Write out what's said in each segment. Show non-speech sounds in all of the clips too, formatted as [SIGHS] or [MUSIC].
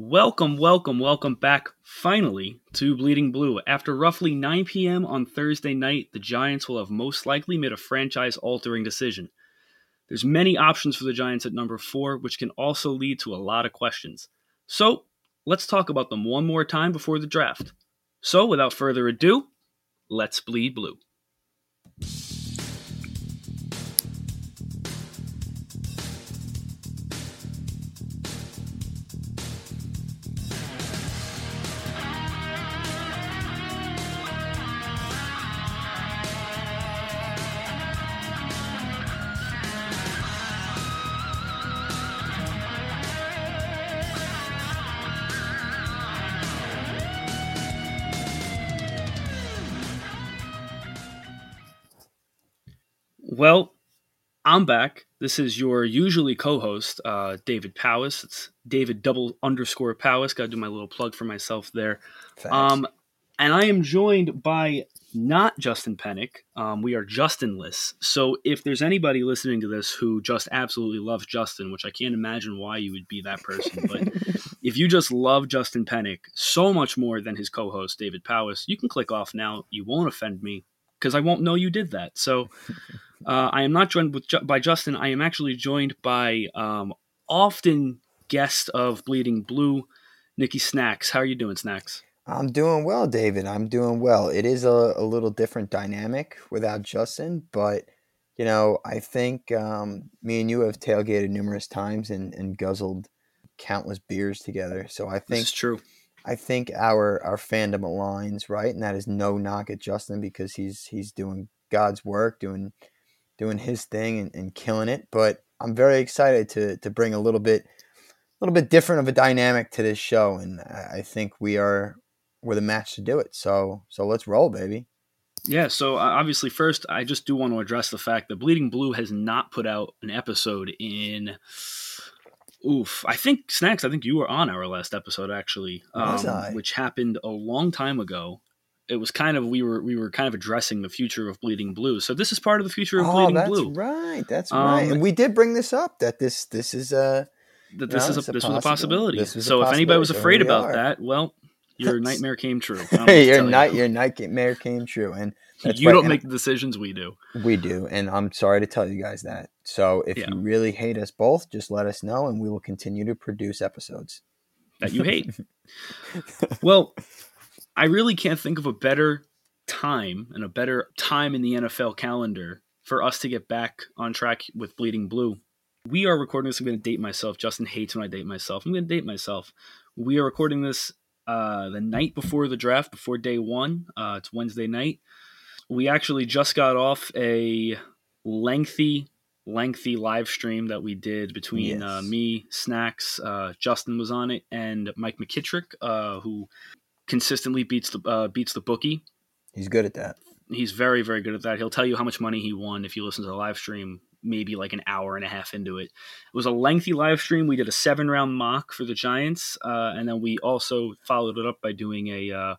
Welcome, welcome, welcome back finally to Bleeding Blue. After roughly 9 p.m. on Thursday night, the Giants will have most likely made a franchise altering decision. There's many options for the Giants at number 4, which can also lead to a lot of questions. So, let's talk about them one more time before the draft. So, without further ado, let's bleed blue. I'm back. This is your usually co-host, uh, David Powis. It's David double underscore Powis. Got to do my little plug for myself there. Um, and I am joined by not Justin Pennick. Um, we are Justinless. So if there's anybody listening to this who just absolutely loves Justin, which I can't imagine why you would be that person, but [LAUGHS] if you just love Justin Pennick so much more than his co-host David Powis, you can click off now. You won't offend me because I won't know you did that. So. Uh, I am not joined with, by Justin. I am actually joined by um, often guest of Bleeding Blue, Nikki Snacks. How are you doing, Snacks? I'm doing well, David. I'm doing well. It is a, a little different dynamic without Justin, but you know, I think um, me and you have tailgated numerous times and, and guzzled countless beers together. So I think it's true. I think our our fandom aligns, right? And that is no knock at Justin because he's he's doing God's work, doing doing his thing and, and killing it. But I'm very excited to to bring a little bit a little bit different of a dynamic to this show, and I think we are we're the match to do it. So so let's roll, baby. Yeah, so uh, obviously, first, I just do want to address the fact that Bleeding Blue has not put out an episode in. Oof, I think Snacks. I think you were on our last episode actually, um, which happened a long time ago, it was kind of we were we were kind of addressing the future of Bleeding Blue. So this is part of the future of oh, Bleeding that's Blue. Right, that's um, right. And we did bring this up that this this is a that this is a, this was a possibility. Was so a if anybody was afraid about that, well, your nightmare came true. [LAUGHS] your night you. your nightmare came true, and you don't make the decisions we do. We do, and I'm sorry to tell you guys that. So if yeah. you really hate us both, just let us know, and we will continue to produce episodes that you hate. [LAUGHS] well, I really can't think of a better time and a better time in the NFL calendar for us to get back on track with Bleeding Blue. We are recording this. I'm going to date myself. Justin hates when I date myself. I'm going to date myself. We are recording this uh, the night before the draft, before day one. Uh, it's Wednesday night. We actually just got off a lengthy, lengthy live stream that we did between uh, yes. uh, me, Snacks, uh, Justin was on it, and Mike McKittrick, uh, who consistently beats the uh, beats the bookie. He's good at that. He's very very good at that. He'll tell you how much money he won if you listen to the live stream. Maybe like an hour and a half into it. It was a lengthy live stream. We did a seven round mock for the Giants, uh, and then we also followed it up by doing a, uh,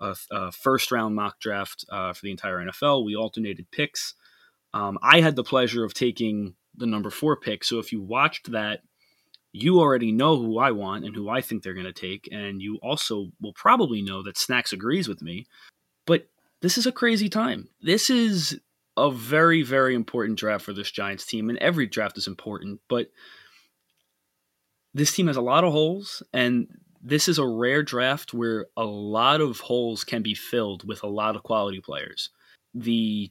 a, a first round mock draft uh, for the entire NFL. We alternated picks. Um, I had the pleasure of taking the number four pick. So if you watched that, you already know who I want and who I think they're going to take. And you also will probably know that Snacks agrees with me. But this is a crazy time. This is a very, very important draft for this Giants team. And every draft is important. But this team has a lot of holes. And this is a rare draft where a lot of holes can be filled with a lot of quality players. The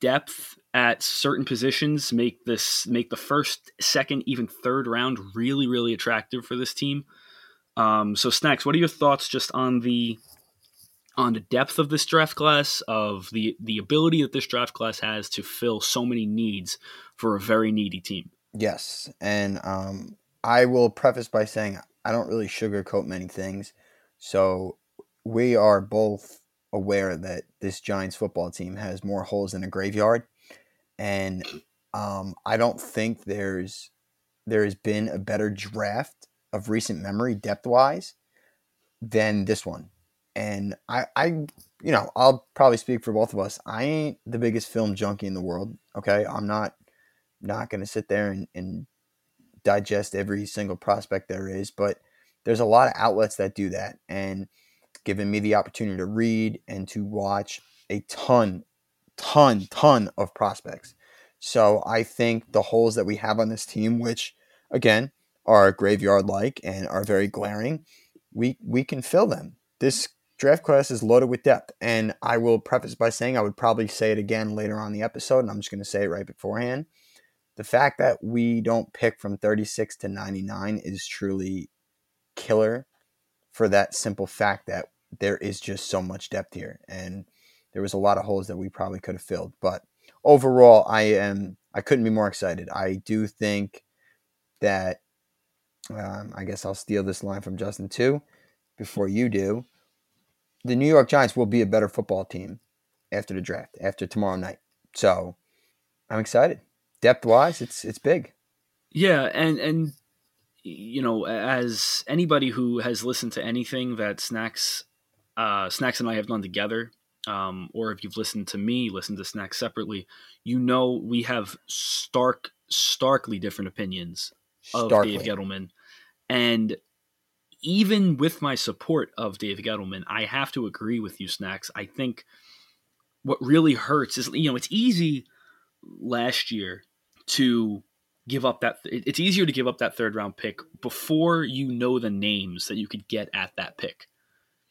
depth at certain positions make this make the first, second, even third round really, really attractive for this team. Um, so, Snacks, what are your thoughts just on the on the depth of this draft class, of the the ability that this draft class has to fill so many needs for a very needy team? Yes, and um, I will preface by saying I don't really sugarcoat many things. So we are both aware that this Giants football team has more holes than a graveyard. And um, I don't think there's there has been a better draft of recent memory depth wise than this one. And I, I, you know, I'll probably speak for both of us. I ain't the biggest film junkie in the world. Okay. I'm not, not going to sit there and, and digest every single prospect there is, but there's a lot of outlets that do that. And given me the opportunity to read and to watch a ton, ton, ton of prospects. So I think the holes that we have on this team, which again are graveyard like and are very glaring, we we can fill them. This draft class is loaded with depth. And I will preface by saying I would probably say it again later on the episode, and I'm just going to say it right beforehand. The fact that we don't pick from 36 to 99 is truly killer for that simple fact that there is just so much depth here. And there was a lot of holes that we probably could have filled. But overall, I am I couldn't be more excited. I do think that um, I guess I'll steal this line from Justin too before you do the New York Giants will be a better football team after the draft, after tomorrow night. So I'm excited. Depth wise, it's it's big. Yeah, and and you know, as anybody who has listened to anything that Snacks uh, Snacks and I have done together, um, or if you've listened to me, listen to Snacks separately, you know we have stark, starkly different opinions starkly. of Dave Gettleman. And even with my support of Dave Gettleman, I have to agree with you, Snacks. I think what really hurts is, you know, it's easy last year to give up that. It's easier to give up that third round pick before you know the names that you could get at that pick.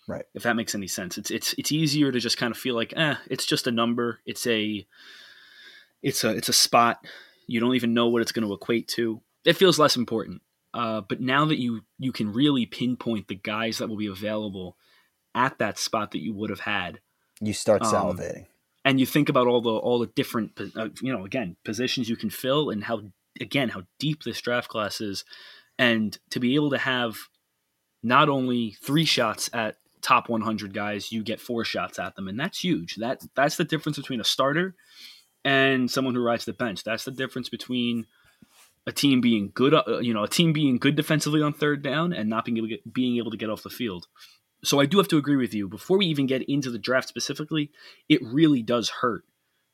Right. If that makes any sense, it's it's it's easier to just kind of feel like, eh, it's just a number. It's a, it's a it's a spot. You don't even know what it's going to equate to. It feels less important. Uh, but now that you you can really pinpoint the guys that will be available at that spot that you would have had, you start um, salivating. And you think about all the all the different uh, you know again positions you can fill and how again how deep this draft class is, and to be able to have not only three shots at top 100 guys, you get four shots at them, and that's huge. That that's the difference between a starter and someone who rides the bench. That's the difference between a team being good, uh, you know, a team being good defensively on third down and not being able to get, being able to get off the field. So I do have to agree with you. Before we even get into the draft specifically, it really does hurt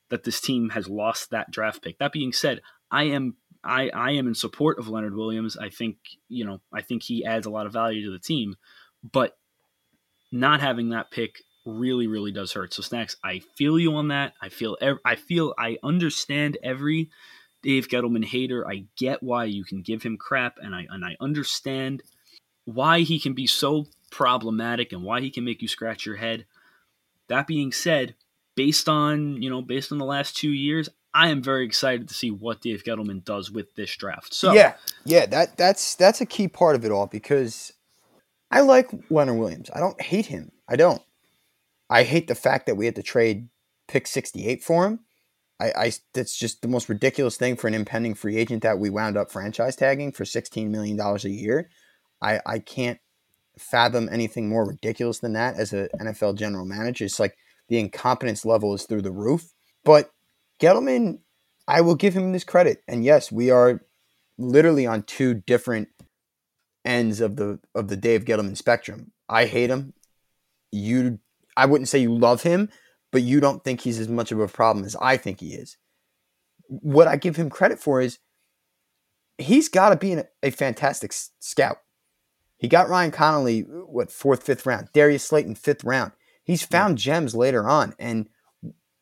that this team has lost that draft pick. That being said, I am I, I am in support of Leonard Williams. I think you know I think he adds a lot of value to the team, but not having that pick really really does hurt. So snacks, I feel you on that. I feel I feel I understand every Dave Gettleman hater. I get why you can give him crap, and I and I understand why he can be so problematic and why he can make you scratch your head. That being said, based on you know based on the last two years, I am very excited to see what Dave Gettleman does with this draft. So yeah, yeah, that that's that's a key part of it all because I like Leonard Williams. I don't hate him. I don't. I hate the fact that we had to trade pick 68 for him. I, I that's just the most ridiculous thing for an impending free agent that we wound up franchise tagging for $16 million a year. I, I can't fathom anything more ridiculous than that as an NFL general manager. It's like the incompetence level is through the roof. But Gettleman, I will give him this credit. And yes, we are literally on two different ends of the of the Dave Gettleman spectrum. I hate him. You I wouldn't say you love him, but you don't think he's as much of a problem as I think he is. What I give him credit for is he's got to be a, a fantastic scout. He got Ryan Connelly, what, fourth, fifth round, Darius Slayton, fifth round. He's found gems later on. And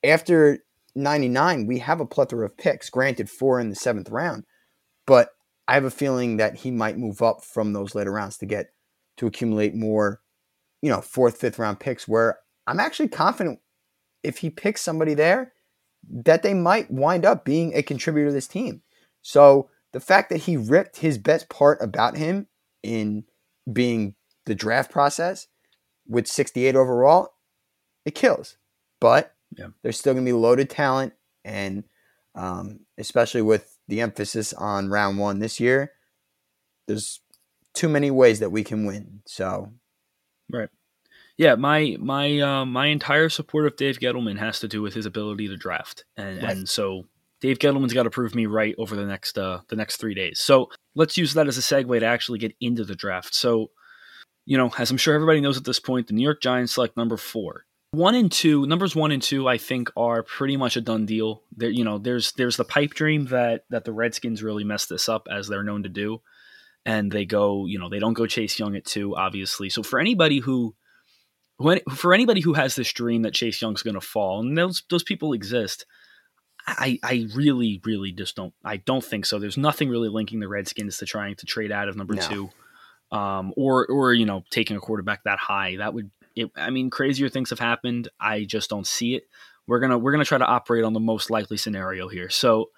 after 99, we have a plethora of picks, granted, four in the seventh round. But I have a feeling that he might move up from those later rounds to get to accumulate more, you know, fourth, fifth round picks where I'm actually confident if he picks somebody there, that they might wind up being a contributor to this team. So the fact that he ripped his best part about him in being the draft process with 68 overall, it kills. But yeah. there's still going to be loaded talent, and um, especially with the emphasis on round one this year, there's too many ways that we can win. So, right. Yeah, my my uh, my entire support of Dave Gettleman has to do with his ability to draft, and right. and so Dave Gettleman's got to prove me right over the next uh, the next three days. So let's use that as a segue to actually get into the draft. So, you know, as I'm sure everybody knows at this point, the New York Giants select number four. One and two, numbers one and two, I think are pretty much a done deal. There, you know, there's there's the pipe dream that that the Redskins really messed this up as they're known to do, and they go, you know, they don't go Chase Young at two, obviously. So for anybody who when, for anybody who has this dream that Chase Young's going to fall, and those those people exist, I I really really just don't I don't think so. There's nothing really linking the Redskins to trying to trade out of number no. two, um, or or you know taking a quarterback that high. That would it, I mean crazier things have happened. I just don't see it. We're gonna we're gonna try to operate on the most likely scenario here. So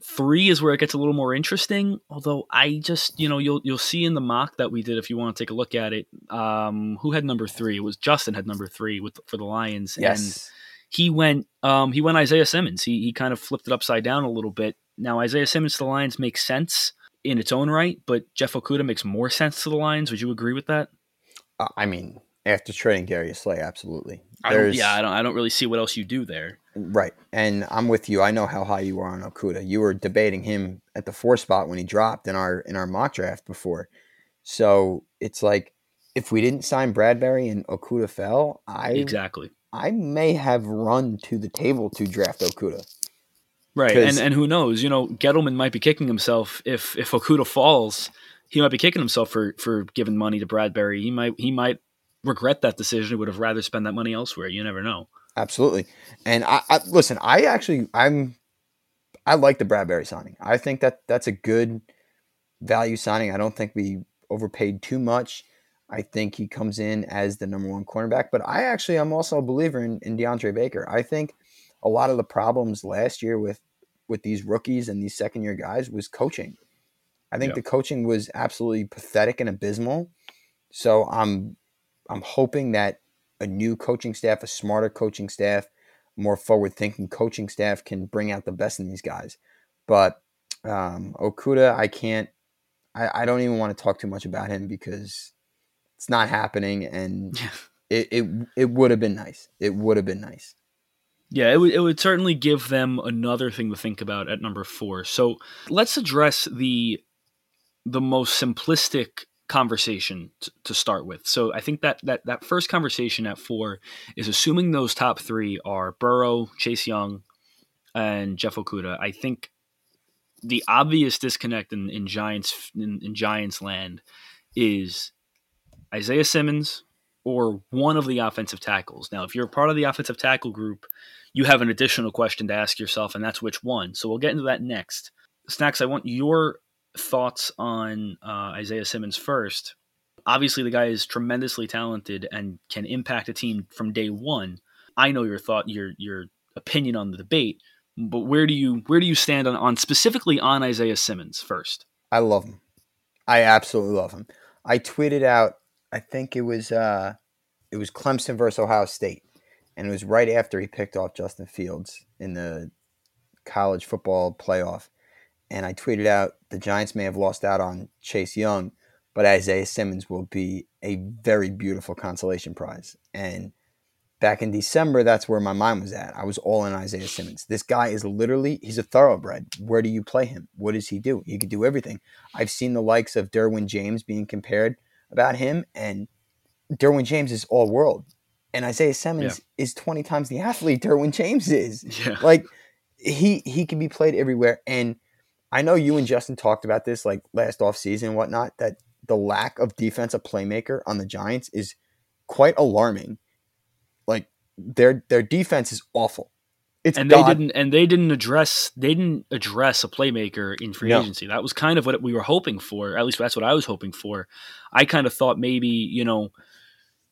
Three is where it gets a little more interesting. Although I just, you know, you'll you'll see in the mock that we did if you want to take a look at it. Um, who had number three? It was Justin had number three with for the Lions. Yes. And he went um, he went Isaiah Simmons. He he kind of flipped it upside down a little bit. Now Isaiah Simmons to the Lions makes sense in its own right, but Jeff Okudah makes more sense to the Lions. Would you agree with that? Uh, I mean, after trading Darius Slay, absolutely. I don't, yeah, I don't. I don't really see what else you do there. Right, and I'm with you. I know how high you are on Okudah. You were debating him at the four spot when he dropped in our in our mock draft before. So it's like if we didn't sign Bradberry and Okudah fell, I exactly. I may have run to the table to draft Okudah. Right, and and who knows? You know, Gettleman might be kicking himself if if Okudah falls. He might be kicking himself for for giving money to Bradberry. He might he might regret that decision. He would have rather spend that money elsewhere. You never know. Absolutely. And I, I listen. I actually I'm I like the Bradberry signing. I think that that's a good value signing. I don't think we overpaid too much. I think he comes in as the number one cornerback. But I actually I'm also a believer in, in DeAndre Baker. I think a lot of the problems last year with with these rookies and these second year guys was coaching. I think yeah. the coaching was absolutely pathetic and abysmal. So I'm I'm hoping that a new coaching staff, a smarter coaching staff, more forward thinking coaching staff can bring out the best in these guys. But um, Okudah, I can't, I, I don't even want to talk too much about him because it's not happening. And it, it, it would have been nice. It would have been nice. Yeah, it would, it would certainly give them another thing to think about at number four. So let's address the the most simplistic conversation t- to start with. So I think that that that first conversation at four is assuming those top three are Burrow, Chase Young, and Jeff Okudah. I think the obvious disconnect in, in Giants in, in Giants land is Isaiah Simmons or one of the offensive tackles. Now, if you're part of the offensive tackle group, you have an additional question to ask yourself, and that's which one. So we'll get into that next. Snacks, I want your thoughts on uh, Isaiah Simmons first. Obviously, the guy is tremendously talented and can impact a team from day one. I know your thought, your your opinion on the debate, but where do you where do you stand on, on specifically on Isaiah Simmons first? I love him. I absolutely love him. I tweeted out. I think it was uh, it was Clemson versus Ohio State, and it was right after he picked off Justin Fields in the college football playoff and I tweeted out the Giants may have lost out on Chase Young, but Isaiah Simmons will be a very beautiful consolation prize. And back in December, that's where my mind was at. I was all in Isaiah Simmons. This guy is literally, he's a thoroughbred. Where do you play him? What does he do? He could do everything. I've seen the likes of Derwin James being compared about him, and Derwin James is all world. And Isaiah Simmons yeah. is 20 times the athlete Derwin James is. Yeah. Like, he he can be played everywhere. And I know you and Justin talked about this like last offseason and whatnot, that the lack of defensive playmaker on the Giants is quite alarming. Like their their defense is awful. It's and God. they didn't and they didn't address they didn't address a playmaker in free no. agency. That was kind of what we were hoping for. At least that's what I was hoping for. I kind of thought maybe you know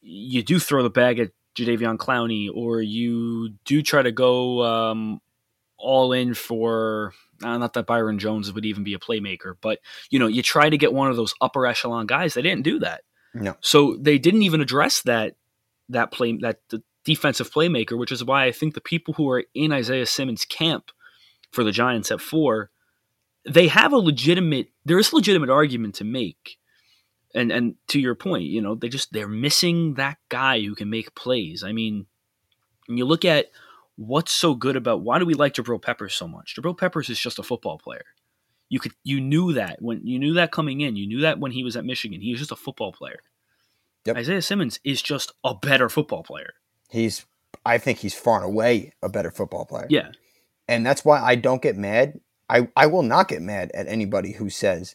you do throw the bag at Jadeveon Clowney, or you do try to go um, all in for uh, not that Byron Jones would even be a playmaker, but you know, you try to get one of those upper echelon guys. They didn't do that. No. So they didn't even address that that play that the defensive playmaker, which is why I think the people who are in Isaiah Simmons' camp for the Giants at four, they have a legitimate there is a legitimate argument to make. And and to your point, you know, they just they're missing that guy who can make plays. I mean, when you look at what's so good about why do we like Jabril Peppers so much? Jabril Peppers is just a football player. You could you knew that when you knew that coming in. You knew that when he was at Michigan. He was just a football player. Yep. Isaiah Simmons is just a better football player. He's I think he's far and away a better football player. Yeah. And that's why I don't get mad. I, I will not get mad at anybody who says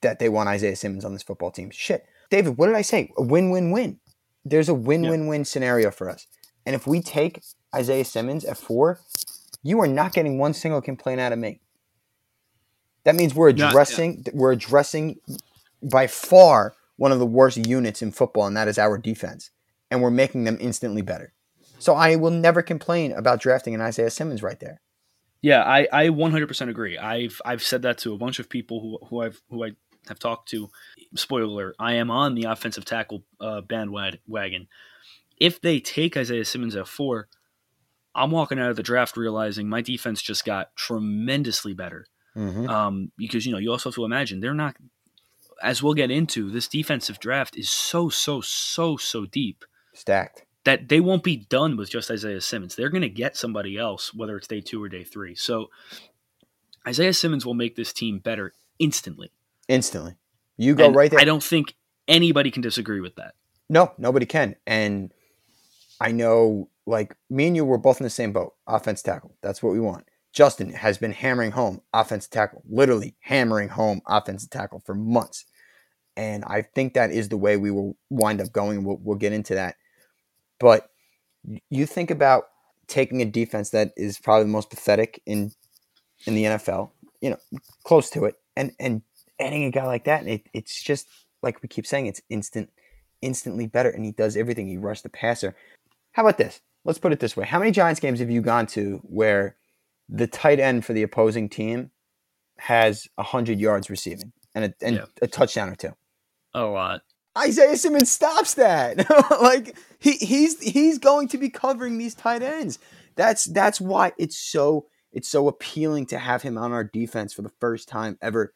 that they want Isaiah Simmons on this football team. Shit. David, what did I say? A win win win. There's a win win win scenario for us. And if we take Isaiah Simmons at four, you are not getting one single complaint out of me. That means we're addressing yeah. we're addressing by far one of the worst units in football, and that is our defense. And we're making them instantly better. So I will never complain about drafting an Isaiah Simmons right there. Yeah, I, I 100% agree. I've I've said that to a bunch of people who who I've who I have talked to. Spoiler: alert, I am on the offensive tackle uh, bandwagon. If they take Isaiah Simmons at four, I'm walking out of the draft realizing my defense just got tremendously better. Mm-hmm. Um, because you know you also have to imagine they're not, as we'll get into, this defensive draft is so so so so deep, stacked that they won't be done with just Isaiah Simmons. They're going to get somebody else, whether it's day two or day three. So Isaiah Simmons will make this team better instantly. Instantly. You go and right there. I don't think anybody can disagree with that. No, nobody can. And I know, like, me and you were both in the same boat offense tackle. That's what we want. Justin has been hammering home offensive tackle, literally hammering home offensive tackle for months. And I think that is the way we will wind up going. We'll, we'll get into that but you think about taking a defense that is probably the most pathetic in in the NFL, you know, close to it, and and adding a guy like that, it, it's just like we keep saying, it's instant, instantly better, and he does everything. He rushed the passer. How about this? Let's put it this way: How many Giants games have you gone to where the tight end for the opposing team has hundred yards receiving and a, and yeah. a touchdown or two? A lot. Isaiah Simmons stops that. [LAUGHS] like he he's he's going to be covering these tight ends. That's that's why it's so it's so appealing to have him on our defense for the first time ever.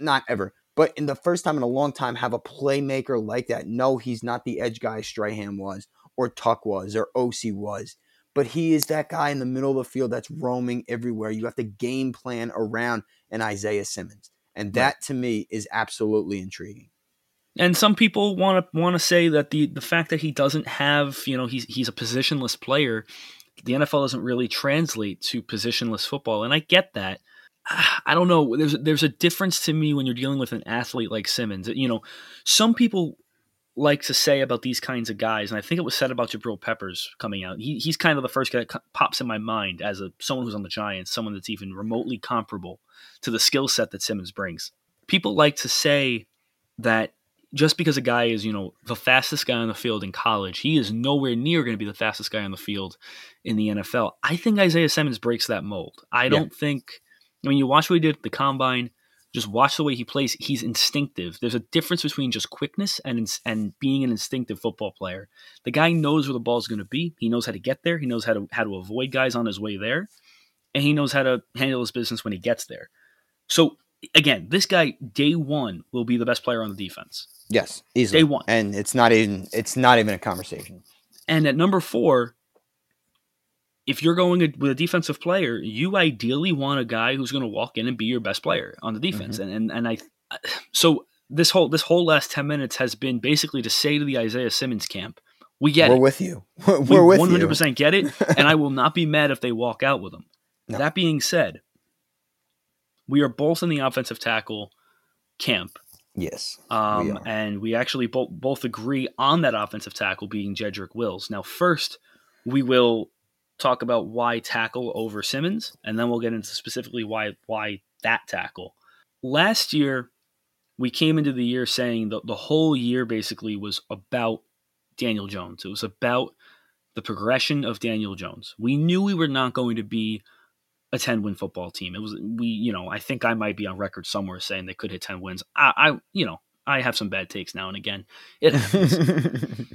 Not ever, but in the first time in a long time, have a playmaker like that. No, he's not the edge guy Strahan was, or Tuck was, or Osi was, but he is that guy in the middle of the field that's roaming everywhere. You have to game plan around an Isaiah Simmons, and that to me is absolutely intriguing. And some people want to want to say that the the fact that he doesn't have, you know, he's he's a positionless player, the NFL doesn't really translate to positionless football, and I get that. I don't know. There's there's a difference to me when you're dealing with an athlete like Simmons. You know, some people like to say about these kinds of guys, and I think it was said about Jabril Peppers coming out. He, he's kind of the first guy that pops in my mind as a someone who's on the Giants, someone that's even remotely comparable to the skill set that Simmons brings. People like to say that just because a guy is, you know, the fastest guy on the field in college, he is nowhere near going to be the fastest guy on the field in the NFL. I think Isaiah Simmons breaks that mold. I don't think, I mean, you watch what he did at the combine, just watch the way he plays. He's instinctive. There's a difference between just quickness and and being an instinctive football player. The guy knows where the ball is going to be. He knows how to get there. He knows how to how to avoid guys on his way there, and he knows how to handle his business when he gets there. So again, this guy day one will be the best player on the defense. Yes, easily. Day one. And it's not even it's not even a conversation. And at number four, if you're going with a defensive player, you ideally want a guy who's going to walk in and be your best player on the defense. Mm-hmm. And, and and I so this whole this whole last ten minutes has been basically to say to the Isaiah Simmons camp, we get We're it. with you. [LAUGHS] We're we with 100% you. get it, and I [LAUGHS] will not be mad if they walk out with him. No. That being said, we are both in the offensive tackle camp. Yes. Um, we and we actually both both agree on that offensive tackle being Jedrick Wills. Now, first, we will talk about why tackle over Simmons, and then we'll get into specifically why why that tackle. Last year, we came into the year saying that the whole year basically was about Daniel Jones. It was about the progression of Daniel Jones. We knew we were not going to be a 10 win football team. It was we, you know, I think I might be on record somewhere saying they could hit 10 wins. I, I you know, I have some bad takes now and again. It [LAUGHS]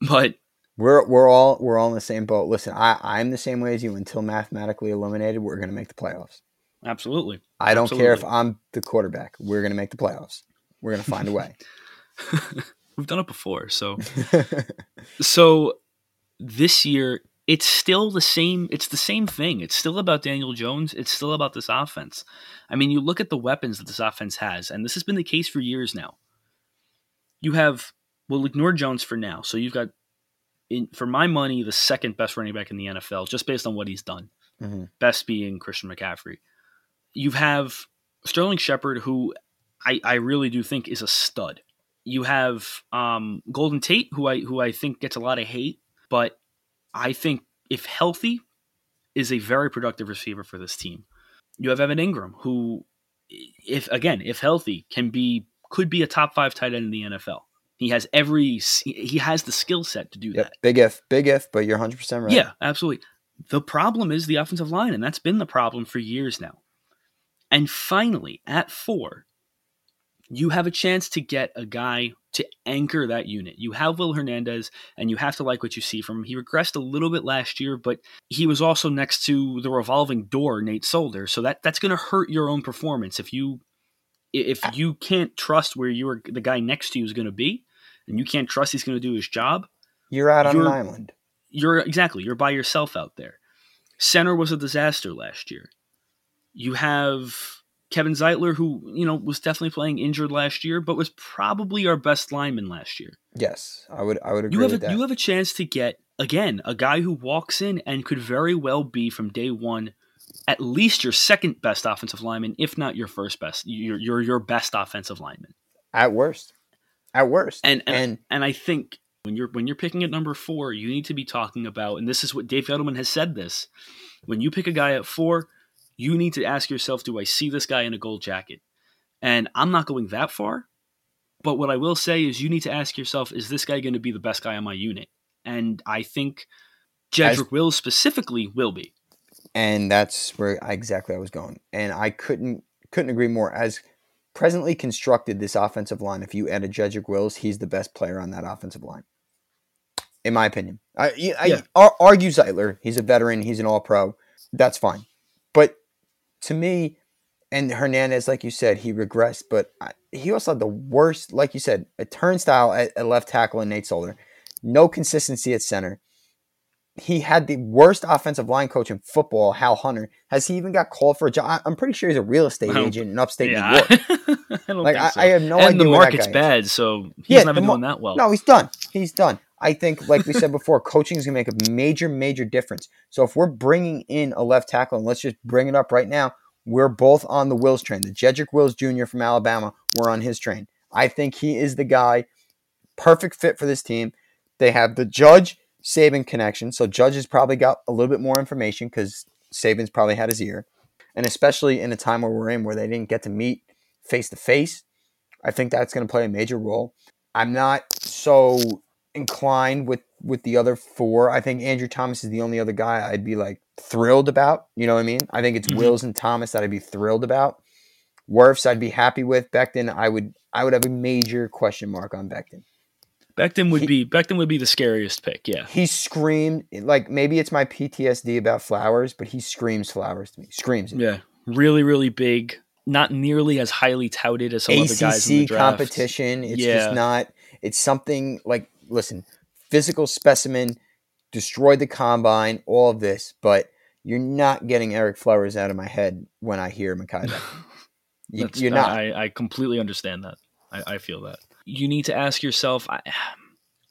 but we're we're all we're all in the same boat. Listen, I I'm the same way as you until mathematically eliminated, we're going to make the playoffs. Absolutely. I don't Absolutely. care if I'm the quarterback. We're going to make the playoffs. We're going to find a way. [LAUGHS] We've done it before. So, [LAUGHS] so this year, it's still the same. It's the same thing. It's still about Daniel Jones. It's still about this offense. I mean, you look at the weapons that this offense has, and this has been the case for years now. You have, well, ignore Jones for now. So you've got, in, for my money, the second best running back in the NFL, just based on what he's done. Mhm. Best being Christian McCaffrey. You have Sterling Shepard, who I, I really do think is a stud. You have um, Golden Tate, who I who I think gets a lot of hate, but I think if healthy, is a very productive receiver for this team. You have Evan Engram, who, if again, if healthy, can be could be a top five tight end in the NFL. He has every he has the skill set to do Yep. that. Big if, big if, but you're 100% right. Yeah, absolutely. The problem is the offensive line, and that's been the problem for years now. And finally, at four, you have a chance to get a guy to anchor that unit. You have Will Hernandez, and you have to like what you see from him. He regressed a little bit last year, but he was also next to the revolving door, Nate Solder. So that that's going to hurt your own performance if you if you can't trust where you're the guy next to you is going to be, and you can't trust he's going to do his job You're out on an You're- island. you're exactly you're by yourself out there. Center was a disaster last year. You have Kevin Zeitler, who you know was definitely playing injured last year, but was probably our best lineman last year. Yes, I would I would agree You have with a, that. you have a chance to get again a guy who walks in and could very well be from day one at least your second best offensive lineman, if not your first best. Your your your best offensive lineman. at worst. At worst. And and, and and I think when you're when you're picking at number four, you need to be talking about, and this is what Dave Gettleman has said. This when you pick a guy at four, you need to ask yourself, do I see this guy in a gold jacket? And I'm not going that far, but what I will say is you need to ask yourself, is this guy going to be the best guy on my unit? And I think Jedrick As- Wills specifically will be. and that's where I, exactly I was going. And I couldn't couldn't agree more. As presently constructed, this offensive line, if you add a Jedrick Wills, he's the best player on that offensive line, in my opinion. I, I Yeah. ar- argue Zeitler. He's a veteran. He's an All Pro. That's fine. But to me, and Hernandez, like you said, he regressed. But I, he also had the worst, like you said, a turnstile at, at left tackle in Nate Solder. No consistency at center he had the worst offensive line coach in football, Hal Hunter. Has he even got called for a job? I'm pretty sure he's a real estate agent in upstate New York. [LAUGHS] I Like I, so. I have no and idea. the where that market's guy is. bad, so he's Yeah, not the been mar- doing that well. No, he's done. He's done. I think, like we said [LAUGHS] before, coaching is going to make a major, major difference. So if we're bringing in a left tackle, and let's just bring it up right now, we're both on the Wills train. The Jedrick Wills Jr. from Alabama, we're on his train. I think he is the guy, perfect fit for this team. They have the Judge Saban connection, so Judge has probably got a little bit more information because Saban's probably had his ear, and especially in a time where we're in where they didn't get to meet face to face, I think that's going to play a major role. I'm not so inclined with with the other four. I think Andrew Thomas is the only other guy I'd be like thrilled about. You know what I mean? I think it's Mhm. Wills and Thomas that I'd be thrilled about. Wirfs I'd be happy with. Becton I would I would have a major question mark on Becton. Becton would He- be Becton would be the scariest pick. Yeah, He screamed like maybe it's my PTSD about Flowers, but he screams Flowers to me. Screams it. yeah, really, really big. Not nearly as highly touted as some other guys in the draft. competition. It's Yeah. just not. It's something like listen, physical specimen, destroyed the combine, all of this, but you're not getting Ereck Flowers out of my head when I hear Mekhi [LAUGHS] you, you're not. I, I completely understand that. I, I feel that. You need to ask yourself. I, [SIGHS]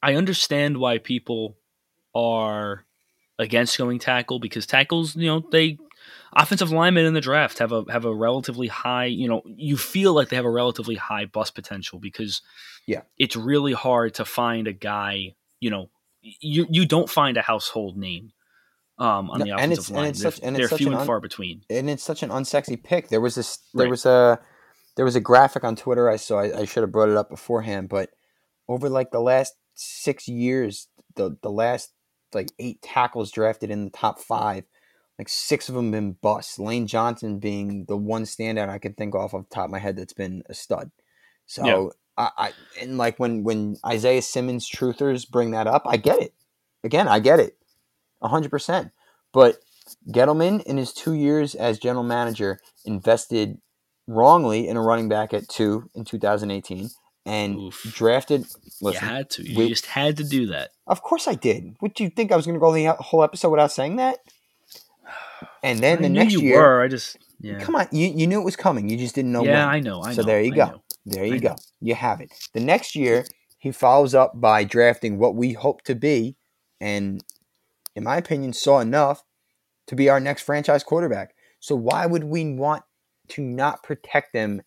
I understand why people are against going tackle because tackles, you know, they offensive linemen in the draft have a have a relatively high. You know, you feel like they have a relatively high bust potential because Yeah. it's really hard to find a guy. You know, you you don't find a household name. Um, on No, the and offensive it's- and line, it's they're, such- and they're it's such few an and far between. and it's such an unsexy pick. There was this. There Right. was a. There was a graphic on Twitter I saw. I, I should have brought it up beforehand, but over like the last six years, the the last like eight tackles drafted in the top five, like six of them been busts. Lane Johnson being the one standout I can think off of the top of my head that's been a stud. So Yeah. I, I and like when when Isaiah Simmons truthers bring that up, I get it. Again, I get it, hundred percent. But Gettleman, in his two years as general manager, invested wrongly in a running back at two in 2018 and Oof. drafted. Listen, you had to. You we, just had to do that. Of course I did. What do you think? I was going to go the whole episode without saying that? And then I the next you year, were. I just yeah. Come on, you, you knew it was coming. You just didn't know. Yeah, when. I know. I know. so know, there you I go. Know. There you I go. Know. You have it. The next year, he follows up by drafting what we hope to be, and in my opinion, saw enough to be our next franchise quarterback. So why would we want to not protect them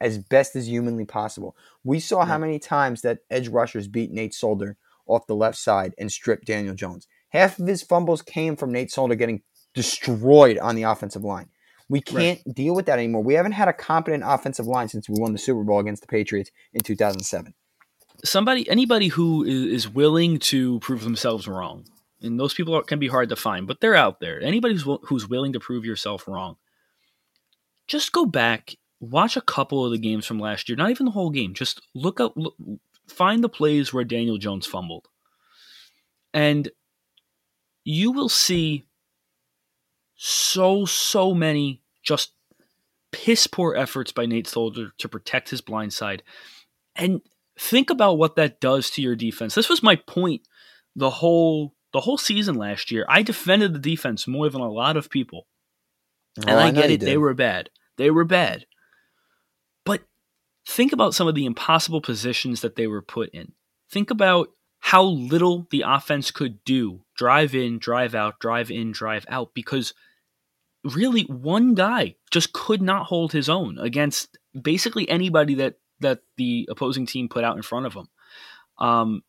as best as humanly possible? We saw how many times that edge rushers beat Nate Solder off the left side and stripped Daniel Jones. Half of his fumbles came from Nate Solder getting destroyed on the offensive line. We can't right. deal with that anymore. We haven't had a competent offensive line since we won the Super Bowl against the Patriots in 2007. Somebody, anybody who is willing to prove themselves wrong, and those people can be hard to find, but they're out there. Anybody who's, who's willing to prove yourself wrong, just go back, watch a couple of the games from last year. Not even the whole game. Just look up, look, find the plays where Daniel Jones fumbled, and you will see so so many just piss poor efforts by Nate Solder to protect his blind side. And think about what that does to your defense. This was my point the whole the whole season last year. I defended the defense more than a lot of people. And I, I get it, they were bad. They were bad. But think about some of the impossible positions that they were put in. Think about how little the offense could do drive in, drive out, drive in, drive out because really one guy just could not hold his own against basically anybody that that the opposing team put out in front of him. Um,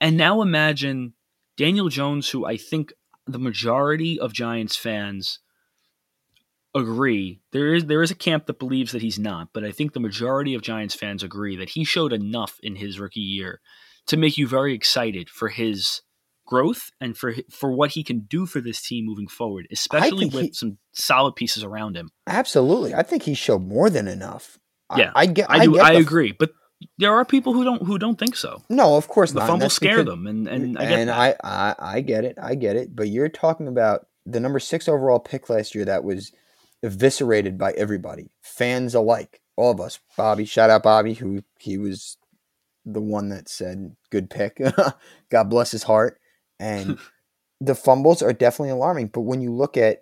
and now imagine Daniel Jones, who I think the majority of Giants fans agree there is there is a camp that believes that he's not, but I think the majority of Giants fans agree that he showed enough in his rookie year to make you very excited for his growth and for for what he can do for this team moving forward, especially with he, some solid pieces around him. Absolutely, I think he showed more than enough. Yeah, I, I get. I, do. I, I agree, but there are people who don't who don't think so. No, of course the not. fumble scare because, them, and and I get and I, I I get it, I get it. But you're talking about the number six overall pick last year that was eviscerated by everybody, fans alike, all of us. Bobby, shout out Bobby, who he was the one that said good pick. [LAUGHS] God bless his heart. And [LAUGHS] the fumbles are definitely alarming. But when you look at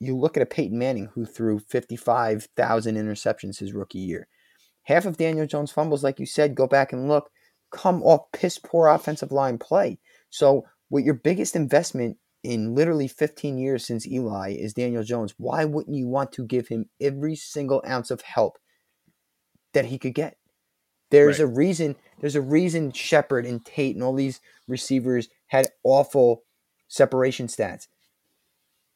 you look at a Peyton Manning who threw 55,000 interceptions his rookie year. Half of Daniel Jones' fumbles, like you said, go back and look, come off piss poor offensive line play. So, with your biggest investment in literally 15 years since Eli is Daniel Jones, why wouldn't you want to give him every single ounce of help that he could get? There's right. a reason. There's a reason Shepard and Tate and all these receivers had awful separation stats.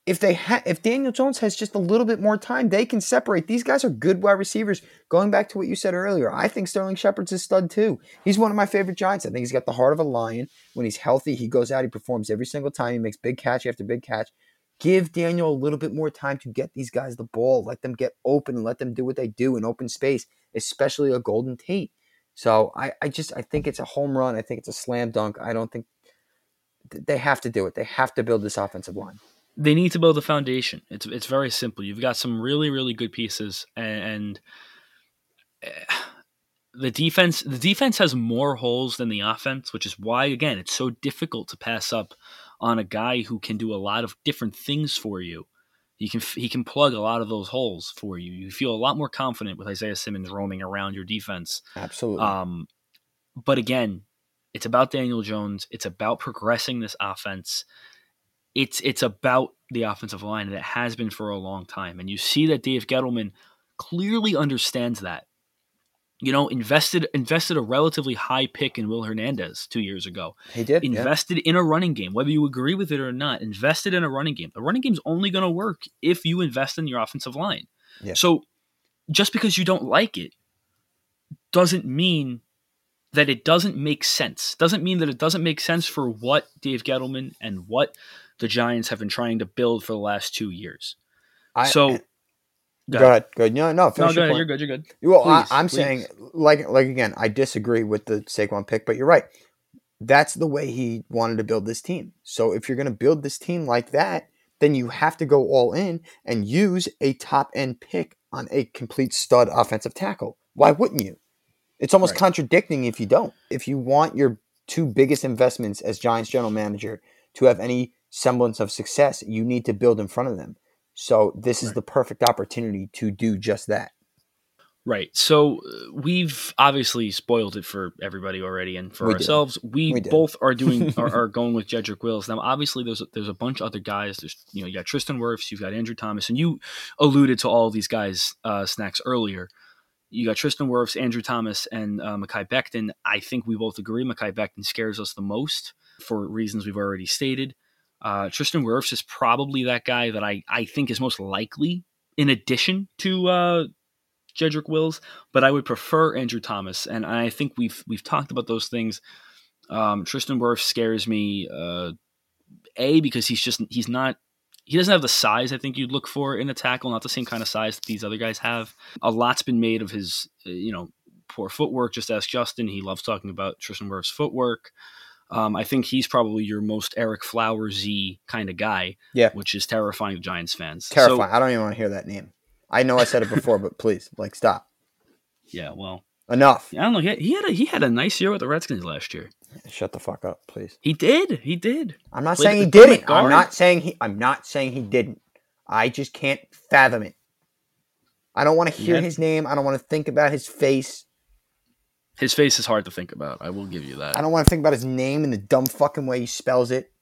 If they ha- if Daniel Jones has just a little bit more time, they can separate. These guys are good wide receivers. Going back to what you said earlier, I think Sterling Shepard's a stud too. He's one of my favorite Giants. I think he's got the heart of a lion. When he's healthy, he goes out, he performs every single time. He makes big catch after big catch. Give Daniel a little bit more time to get these guys the ball. Let them get open and let them do what they do in open space, especially a Golden Tate. So I, I just I think it's a home run. I think it's a slam dunk. I don't think they have to do it. They have to build this offensive line. They need to build a foundation. It's it's very simple. You've got some really really good pieces, and, and eh, the defense the defense has more holes than the offense, which is why again it's so difficult to pass up on a guy who can do a lot of different things for you. He can he can plug a lot of those holes for you. You feel a lot more confident with Isaiah Simmons roaming around your defense. Absolutely. Um, but again, it's about Daniel Jones. It's about progressing this offense. It's it's about the offensive line, and it has been for a long time. And you see that Dave Gettleman clearly understands that you know, invested invested a relatively high pick in Will Hernandez two years ago. He did invested yeah. in a running game, whether you agree with it or not. Invested in a running game. A running game's only going to work if you invest in your offensive line. Yeah. So, just because you don't like it doesn't mean that it doesn't make sense. Doesn't mean that it doesn't make sense for what Dave Gettleman and what the Giants have been trying to build for the last two years. I, so eh, Go, go ahead. Good. No, no. no, go ahead. You're good. You're good. Well, please, I, am saying, like, like again, I disagree with the Saquon pick, but you're right. That's the way he wanted to build this team. So if you're going to build this team like that, then you have to go all in and use a top end pick on a complete stud offensive tackle. Why wouldn't you? It's almost right. contradicting if you don't. If you want your two biggest investments as Giants general manager to have any semblance of success, you need to build in front of them. So this is the perfect opportunity to do just that. Right. So uh, we've obviously spoiled it for everybody already, and for we ourselves, we, we both are doing [LAUGHS] are, are, going with Jedrick Wills. Now, obviously, there's a, there's a bunch of other guys. There's you know you got Tristan Wirfs, you've got Andrew Thomas, and you alluded to all these guys uh, snacks earlier. You got Tristan Wirfs, Andrew Thomas, and uh, Mekhi Becton. I think we both agree Mekhi Becton scares us the most for reasons we've already stated. Uh, Tristan Wirfs is probably that guy that I, I think is most likely in addition to uh, Jedrick Wills, but I would prefer Andrew Thomas, and I think we've we've talked about those things. Um, Tristan Wirfs scares me, uh, a because he's just he's not he doesn't have the size I think you'd look for in a tackle, not the same kind of size that these other guys have. A lot's been made of his uh, you know poor footwork. Just ask Justin; he loves talking about Tristan Wirfs' footwork. Um, I think he's probably your most Ereck Flowers-y kind of guy, yeah, which is terrifying to Giants fans. Terrifying. So, I don't even want to hear that name. I know I said it before, but please, like, stop. Yeah, well, enough. I don't know. He had, he had a he had a nice year with the Redskins last year. Shut the fuck up, please. He did. He did. I'm not Played saying he didn't. I'm not saying he. I'm not saying he didn't. I just can't fathom it. I don't want to hear his name. I don't want to think about his face. His face is hard to think about. I will give you that. I don't want to think about his name and the dumb fucking way he spells it.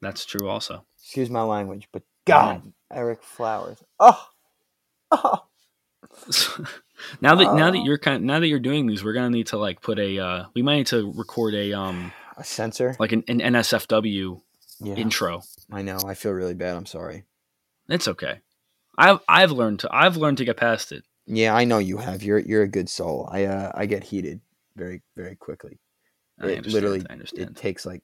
That's true, also. Excuse my language, but God, Ereck Flowers. Oh, oh. [LAUGHS] now that now that you're kind of, now that you're doing these, we're gonna need to like put a uh, we might need to record a um a censor like an, an NSFW yeah. intro. I know. I feel really bad. I'm sorry. It's okay. I've I've learned to I've learned to get past it. Yeah, I know you have. You're you're a good soul. I uh, I get heated very very quickly. I it literally it takes like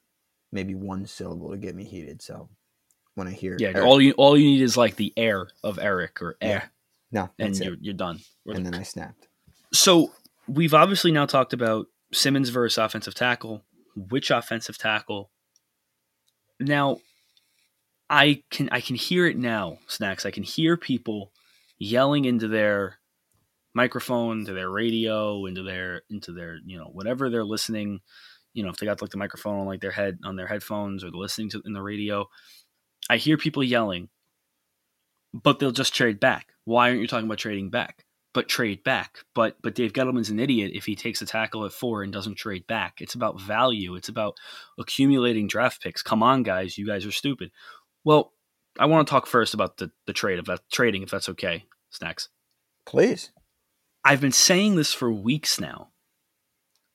maybe one syllable to get me heated. So when I hear yeah, Ereck, all you all you need is like the air of Ereck or air. No, and you're, you're done. We're and then I snapped. So we've obviously now talked about Simmons versus offensive tackle. Which offensive tackle? Now, I can I can hear it now, snacks. I can hear people yelling into their microphone, to their radio, into their into their you know whatever they're listening. You know, if they got like the microphone on like their head on their headphones or listening to in the radio, I hear people yelling, but they'll just trade back. Why aren't you talking about trading back? But trade back. But but Dave Gettleman's an idiot if he takes a tackle at four and doesn't trade back. It's about value. It's about accumulating draft picks. Come on, guys, you guys are stupid. Well, I want to talk first about the the trade of that trading, if that's okay. Snacks. Please. I've been saying this for weeks now.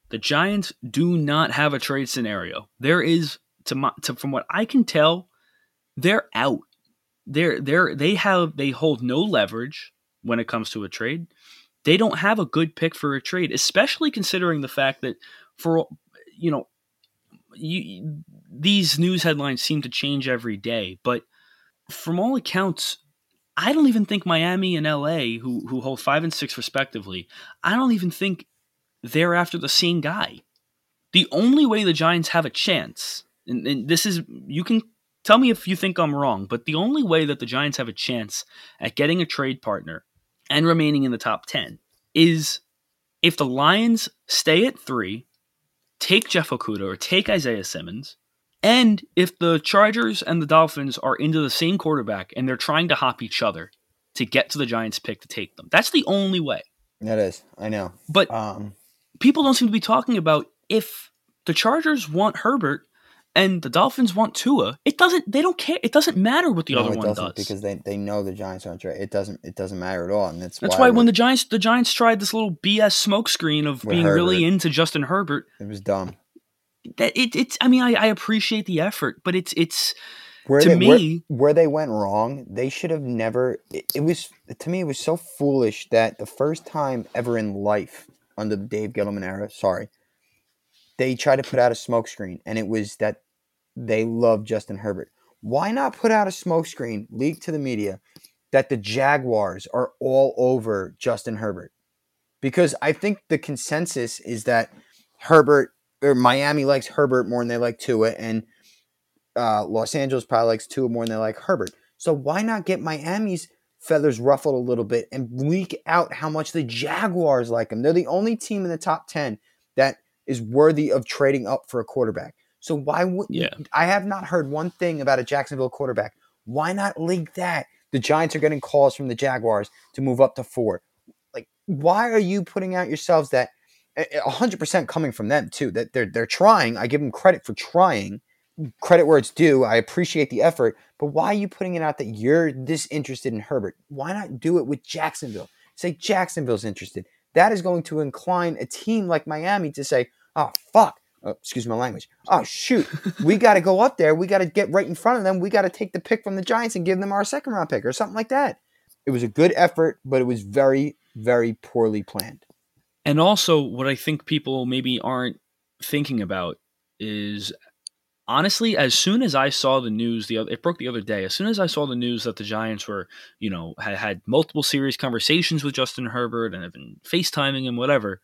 The Giants do not have a trade scenario. There is, to, my, to from what I can tell, they're out they're they're they have they hold no leverage when it comes to a trade. They don't have a good pick for a trade, especially considering the fact that for you know you, these news headlines seem to change every day, but from all accounts, I don't even think Miami and LA, who who hold five and six respectively, I don't even think they're after the same guy. The only way the Giants have a chance, and, and this is you can Tell me if you think I'm wrong, but the only way that the Giants have a chance at getting a trade partner and remaining in the top 10 is if the Lions stay at three, take Jeff Okudah or take Isaiah Simmons, and if the Chargers and the Dolphins are into the same quarterback and they're trying to hop each other to get to the Giants pick to take them. That's the only way. That is. I know. But um, people don't seem to be talking about if the Chargers want Herbert and the Dolphins want Tua, it doesn't. They don't care. It doesn't matter what the no, other one does because they, they know the Giants aren't right. It doesn't. It doesn't matter at all, and that's that's why, why when the Giants the Giants tried this little BS smokescreen of being Herbert. really into Justin Herbert, it was dumb. That it, it's. I mean, I, I appreciate the effort, but it's it's where to they, me where, where, they went wrong. They should have never. It, it was to me. It was so foolish that the first time ever in life under the Dave Gettleman era. Sorry they tried to put out a smokescreen, and it was that they love Justin Herbert. Why not put out a smokescreen, leak to the media, that the Jaguars are all over Justin Herbert? Because I think the consensus is that Herbert or Miami likes Herbert more than they like Tua, and uh, Los Angeles probably likes Tua more than they like Herbert. So why not get Miami's feathers ruffled a little bit and leak out how much the Jaguars like them? They're the only team in the top 10 that is worthy of trading up for a quarterback. So why would yeah. I have not heard one thing about a Jacksonville quarterback. Why not link that? The Giants are getting calls from the Jaguars to move up to four. Like, why are you putting out yourselves that eh, eh, 100% coming from them too? That they're they're trying. I give them credit for trying. Credit where it's due. I appreciate the effort, but why are you putting it out that you're this interested in Herbert? Why not do it with Jacksonville? Say Jacksonville's interested. That is going to incline a team like Miami to say, "Oh fuck, oh, excuse my language. Oh shoot, [LAUGHS] we got to go up there. We got to get right in front of them. We got to take the pick from the Giants and give them our second round pick or something like that. It was a good effort, but it was very, very poorly planned. And also, what I think people maybe aren't thinking about is honestly, as soon as I saw the news, the it broke the other day. As soon as I saw the news that the Giants were, you know, had had multiple serious conversations with Justin Herbert and have been FaceTiming him, whatever.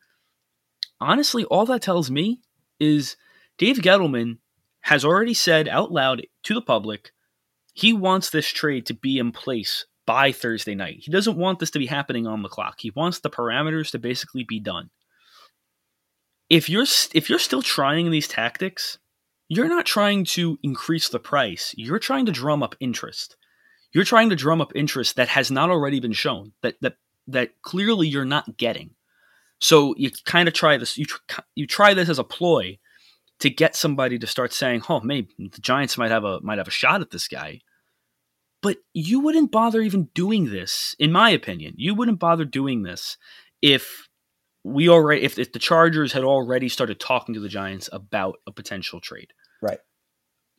Honestly, all that tells me is Dave Gettleman has already said out loud to the public he wants this trade to be in place by Thursday night. He doesn't want this to be happening on the clock. He wants the parameters to basically be done. If you're if you're still trying these tactics, you're not trying to increase the price. You're trying to drum up interest. You're trying to drum up interest that has not already been shown that that that clearly you're not getting. So you kind of try this. You tr- you try this as a ploy to get somebody to start saying, "Oh, maybe the Giants might have a might have a shot at this guy." But you wouldn't bother even doing this, in my opinion. You wouldn't bother doing this if we already if, if the Chargers had already started talking to the Giants about a potential trade. Right.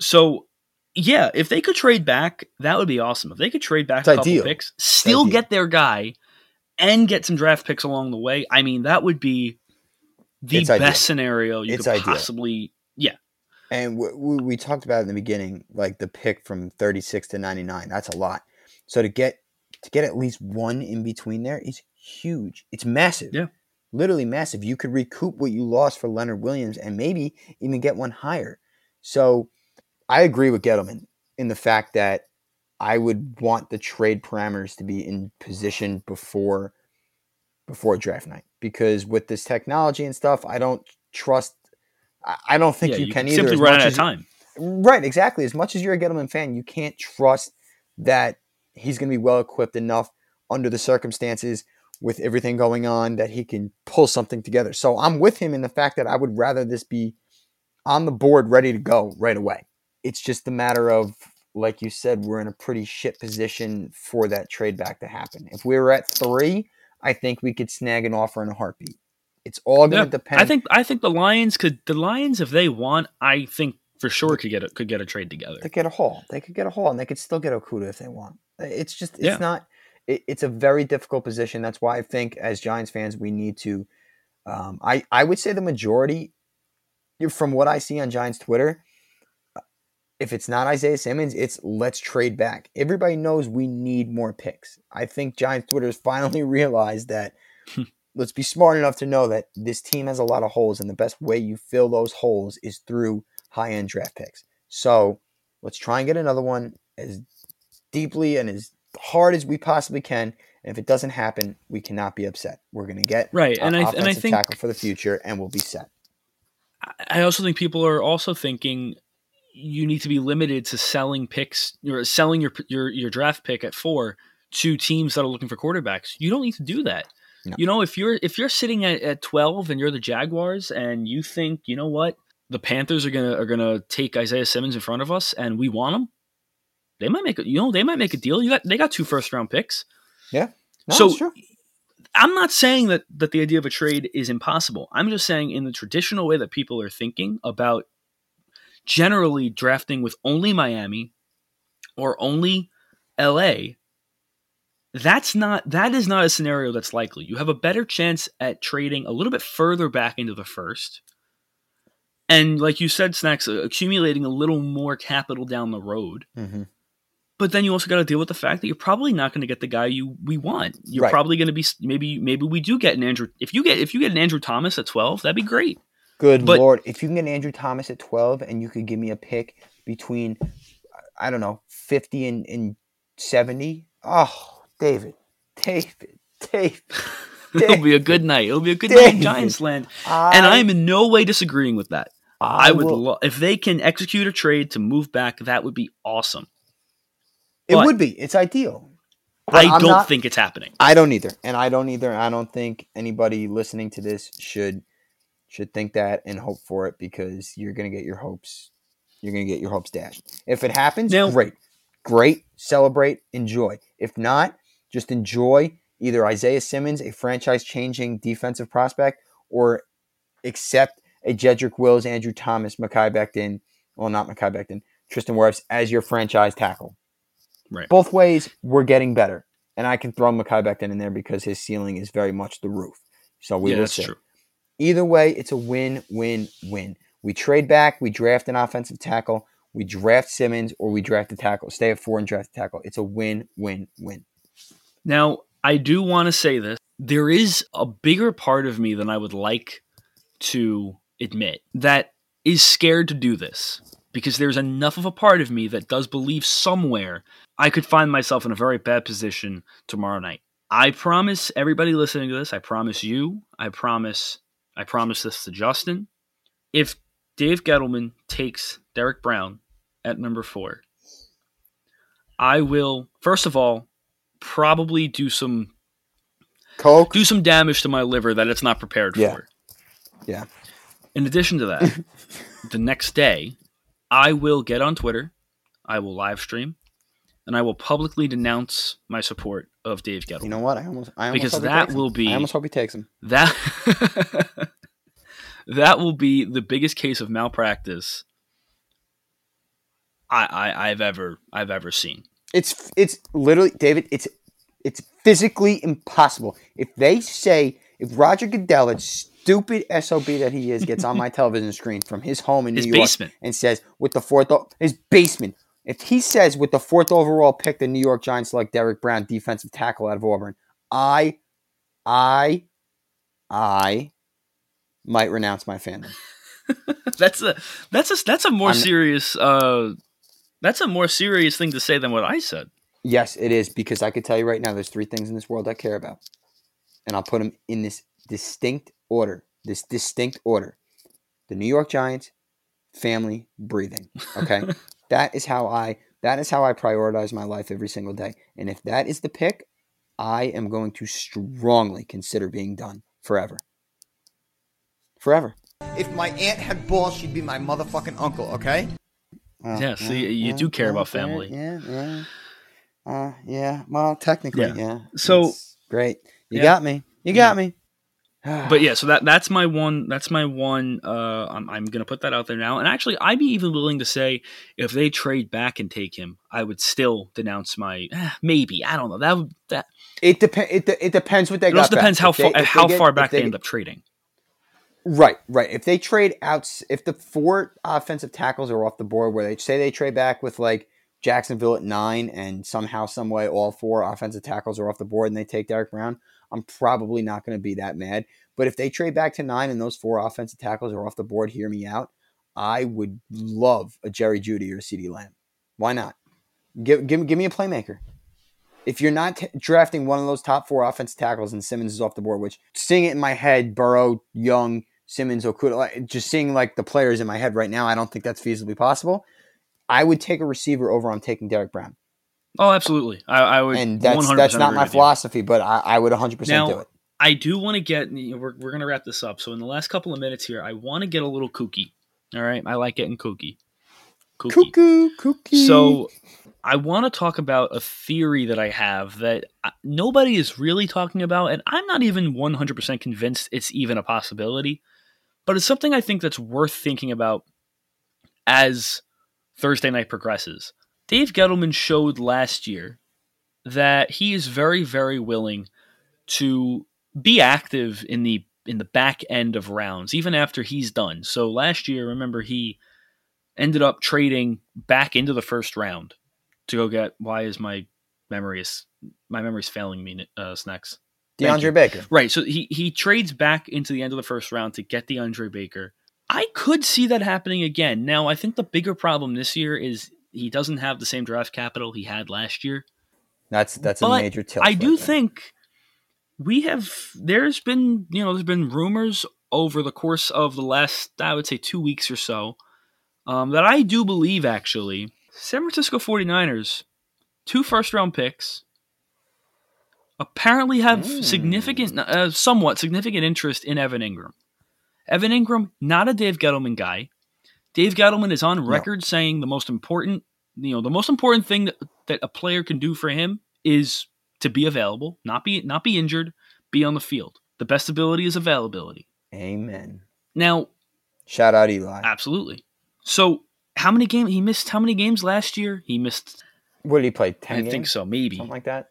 So yeah, if they could trade back, that would be awesome. If they could trade back it's a couple ideal. picks, still get their guy, and get some draft picks along the way, I mean, that would be the it's best ideal. scenario you it's could ideal. possibly. Yeah. And we, we talked about in the beginning, like the pick from 36 to 99. That's a lot. So to get to get at least one in between there is huge. It's massive. Yeah. Literally massive. You could recoup what you lost for Leonard Williams and maybe even get one higher. So I agree with Gettleman in the fact that I would want the trade parameters to be in position before before draft night because with this technology and stuff, I don't trust. I don't think yeah, you, you, can, can either. Simply run out of time. Right, exactly. As much as you're a Gettleman fan, you can't trust that he's going to be well equipped enough under the circumstances with everything going on that he can pull something together. So I'm with him in the fact that I would rather this be on the board, ready to go right away. It's just a matter of like you said, we're in a pretty shit position for that trade back to happen. If we were at three, I think we could snag an offer in a heartbeat. It's all going to yeah, depend. I think I think the Lions could the Lions if they want, I think for sure could get a, could get a trade together. They get a haul. They could get a haul, and they could still get Okudah if they want. It's just it's yeah. not. It, it's a very difficult position. That's why I think as Giants fans we need to. Um, I I would say the majority, from what I see on Giants Twitter, if it's not Isaiah Simmons, it's let's trade back. Everybody knows we need more picks. I think Giants Twitter has finally [LAUGHS] realized that hmm. let's be smart enough to know that this team has a lot of holes, and the best way you fill those holes is through high end draft picks. So let's try and get another one as deeply and as hard as we possibly can. And if it doesn't happen, we cannot be upset. We're going to get right, and I, and I think tackle for the future, and we'll be set. I also think people are also thinking you need to be limited to selling picks or selling your your your draft pick at four to teams that are looking for quarterbacks. You don't need to do that. No. You know, if you're if you're sitting at, at twelve and you're the Jaguars and you think, you know what, the Panthers are gonna are gonna take Isaiah Simmons in front of us and we want him, they might make a you know they might make a deal. You got they got two first round picks. Yeah. No, so I'm not saying that that the idea of a trade is impossible. I'm just saying in the traditional way that people are thinking about generally drafting with only Miami or only LA, that's not that is not a scenario that's likely. You have a better chance at trading a little bit further back into the first. And like you said, Snacks, accumulating a little more capital down the road. Mm-hmm. But then you also got to deal with the fact that you're probably not going to get the guy you we want. You're right. probably going to be maybe maybe we do get an Andrew. If you get if you get an Andrew Thomas at 12, that'd be great. Good but, lord! If you can get an Andrew Thomas at twelve, and you could give me a pick between, I don't know, fifty and, and 70. Oh, David, David, David. It'll be a good night. It'll be a good David, night in Giants land. I, and I am in no way disagreeing with that. I, I would lo- if they can execute a trade to move back, that would be awesome. It but would be. It's ideal. I I'm don't not, think it's happening. I don't either, and I don't either. I don't think anybody listening to this should should think that and hope for it because you're going to get your hopes. You're going to get your hopes dashed. If it happens, now, great, great, celebrate, enjoy. If not, just enjoy either Isaiah Simmons, a franchise-changing defensive prospect, or accept a Jedrick Wills, Andrew Thomas, Mekhi Becton, well, not Mekhi Becton, Tristan Wirfs as your franchise tackle. Right. Both ways, we're getting better. And I can throw Mekhi Becton in there because his ceiling is very much the roof. So we yeah, will see. True. Either way, it's a win, win, win. We trade back, we draft an offensive tackle, we draft Simmons, or we draft a tackle. Stay at four and draft a tackle. It's a win, win, win. Now, I do want to say this. There is a bigger part of me than I would like to admit that is scared to do this because there's enough of a part of me that does believe somewhere I could find myself in a very bad position tomorrow night. I promise everybody listening to this, I promise you, I promise I promise this to Justin. If Dave Gettleman takes Derrick Brown at number 4, I will first of all probably do some coke do some damage to my liver that it's not prepared yeah. for. Yeah. In addition to that, [LAUGHS] the next day, I will get on Twitter, I will live stream, and I will publicly denounce my support of Dave Gettleman. You know what? I almost, I almost because that will be. I almost hope he takes him. That [LAUGHS] that will be the biggest case of malpractice I, I I've ever I've ever seen. It's it's literally David. It's it's physically impossible. If they say if Roger Goodell stupid SOB that he is gets on my [LAUGHS] television screen from his home in his New York and says with the fourth his basement. If he says with the fourth overall pick, the New York Giants select Derrick Brown, defensive tackle out of Auburn, I, I, I might renounce my fandom. [LAUGHS] that's a that's a that's a more I'm, serious uh that's a more serious thing to say than what I said. Yes, it is because I could tell you right now, there's three things in this world I care about, and I'll put them in this distinct order, this distinct order. The New York Giants, family, breathing. Okay? [LAUGHS] that is how I that is how I prioritize my life every single day. And if that is the pick, I am going to strongly consider being done forever. Forever. If my aunt had balls, she'd be my motherfucking uncle, okay? Uh, yeah, see, yeah, you do care about family. Yeah, yeah. Uh, yeah. Well, technically, yeah. yeah. So great. You got me. You got me. But yeah, so that that's my one. That's my one. Uh, I'm I'm gonna put that out there now. And actually, I'd be even willing to say if they trade back and take him, I would still denounce my eh, maybe. I don't know. That would that. It depends. It, it depends what they. It also depends how far how get, far back they, they end up trading. Right, right. If they trade out, if the four offensive tackles are off the board, where they say they trade back with like Jacksonville at nine, and somehow, some way, all four offensive tackles are off the board, and they take Derrick Brown, I'm probably not going to be that mad. But if they trade back to nine and those four offensive tackles are off the board, hear me out. I would love a Jerry Jeudy or a CeeDee Lamb. Why not? Give, give, give me a playmaker. If you're not t- drafting one of those top four offensive tackles and Simmons is off the board, which seeing it in my head, Burrow, Young, Simmons, Okudah, just seeing like the players in my head right now, I don't think that's feasibly possible. I would take a receiver over on taking Derrick Brown. Oh, absolutely. I, I would. And that's that's not my philosophy, you. but I, I would 100 percent do it. I do want to get. You know, we're we're gonna wrap this up. So in the last couple of minutes here, I want to get a little kooky. All right, I like getting kooky. Kooky, Cuckoo, kooky. So I want to talk about a theory that I have that uh, nobody is really talking about, and I'm not even 100% convinced it's even a possibility. But it's something I think that's worth thinking about as Thursday night progresses. Dave Gettleman showed last year that he is very, very willing to be active in the in the back end of rounds, even after he's done. So last year, remember he ended up trading back into the first round to go get. Why is my memory is my memory's failing me? Uh, snacks. DeAndre Baker. Right. So he he trades back into the end of the first round to get DeAndre Baker. I could see that happening again. Now, I think the bigger problem this year is he doesn't have the same draft capital he had last year. That's that's but a major tilt. I do think we have. There's been you know there's been rumors over the course of the last I would say two weeks or so um, that I do believe actually San Francisco 49ers two first round picks apparently have mm. significant, uh, somewhat significant interest in Evan Engram. Evan Engram not a Dave Gettleman guy. Dave Gettleman is on record no. saying the most important, you know, the most important thing that, that a player can do for him is to be available, not be not be injured, be on the field. The best ability is availability. Amen. Now, shout out Eli. Absolutely. So, how many games he missed? How many games last year? He missed. What did he play? Ten. I games? think so. Maybe something like that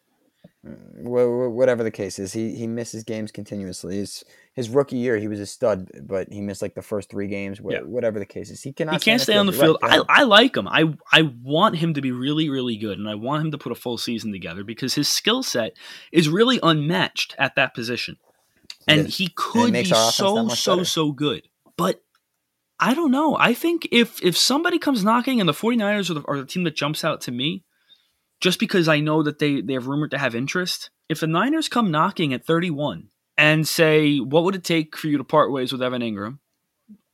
whatever the case is, he he misses games continuously. His his rookie year, he was a stud, but he missed like the first three games. Yeah. Whatever the case is, he cannot. He can't stay on the field. Right, I, I like him. I I want him to be really really good, and I want him to put a full season together because his skill set is really unmatched at that position, and he could be so so better. so good. But I don't know. I think if if somebody comes knocking and the 49ers are the, are the team that jumps out to me, just because I know that they, they have rumored to have interest. If the Niners come knocking at 31 and say, what would it take for you to part ways with Evan Engram?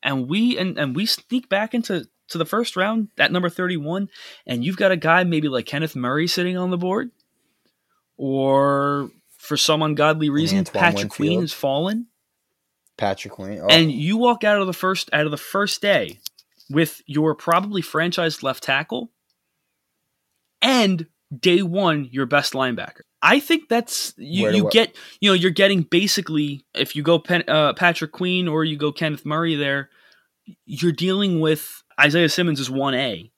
And we and, and we sneak back into to the first round at number 31, and you've got a guy maybe like Kenneth Murray sitting on the board, or for some ungodly reason, Patrick Queen has fallen. Patrick Queen, oh. and you walk out of the first out of the first day with your probably franchise left tackle and day one your best linebacker. I think that's you. You get you know you're getting basically if you go Pen, uh, Patrick Queen or you go Kenneth Murray there, you're dealing with Isaiah Simmons is one A.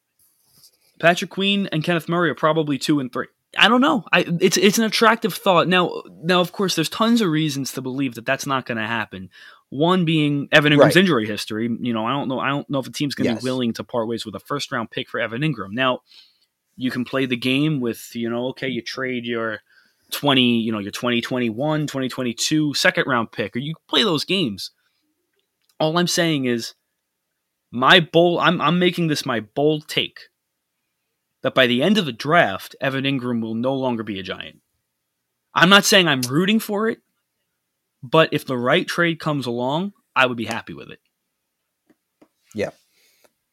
Patrick Queen and Kenneth Murray are probably two and three. I don't know. I it's it's an attractive thought. Now now of course there's tons of reasons to believe that that's not going to happen. One being Evan Engram's right. injury history. You know I don't know I don't know if a team's going to yes. be willing to part ways with a first round pick for Evan Engram. Now you can play the game with, you know, okay, you trade your 20, you know, your 2021, 2022 second round pick, or you play those games. All I'm saying is my bold, I'm, I'm making this my bold take that by the end of the draft, Evan Engram will no longer be a giant. I'm not saying I'm rooting for it, but if the right trade comes along, I would be happy with it. Yeah.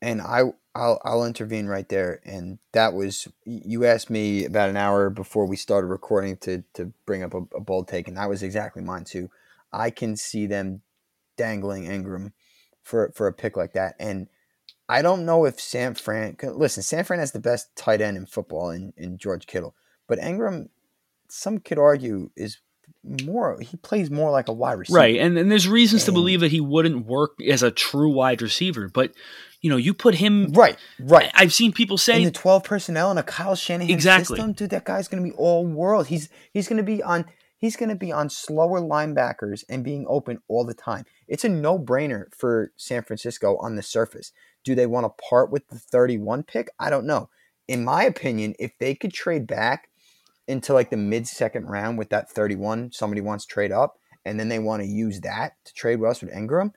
And I I'll I'll intervene right there. And that was you asked me about an hour before we started recording to to bring up a, a bold take, and that was exactly mine too. I can see them dangling Engram for for a pick like that, and I don't know if San Fran. Listen, San Fran has the best tight end in football in, in George Kittle, but Engram, some could argue, is more he plays more like a wide receiver. Right. And, and there's reasons and, to believe that he wouldn't work as a true wide receiver, but you know, you put him right, right. I've seen people say in the twelve personnel in a Kyle Shanahan exactly. system, dude. That guy's going to be all world. He's he's going to be on he's going to be on slower linebackers and being open all the time. It's a no brainer for San Francisco on the surface. Do they want to part with the thirty one pick? I don't know. In my opinion, if they could trade back into like the mid second round with that thirty one, somebody wants to trade up, and then they want to use that to trade with Engram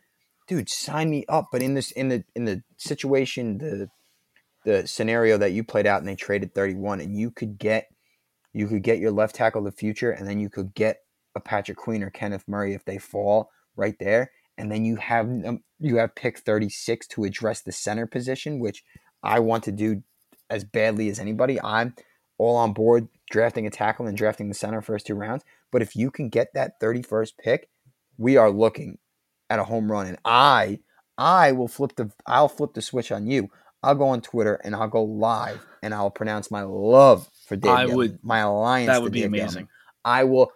dude, sign me up. But in this in the in the situation, the the scenario that you played out and they traded 31 and you could get you could get your left tackle of the future and then you could get a Patrick Queen or Kenneth Murray if they fall right there and then you have um, you have pick 36 to address the center position which I want to do as badly as anybody. I'm all on board drafting a tackle and drafting the center first two rounds, but if you can get that 31st pick, we are looking at a home run, and I I will flip the I'll flip the switch on you. I'll go on Twitter and I'll go live and I'll pronounce my love for Dave. I would my alliance. That would be Dave amazing. I will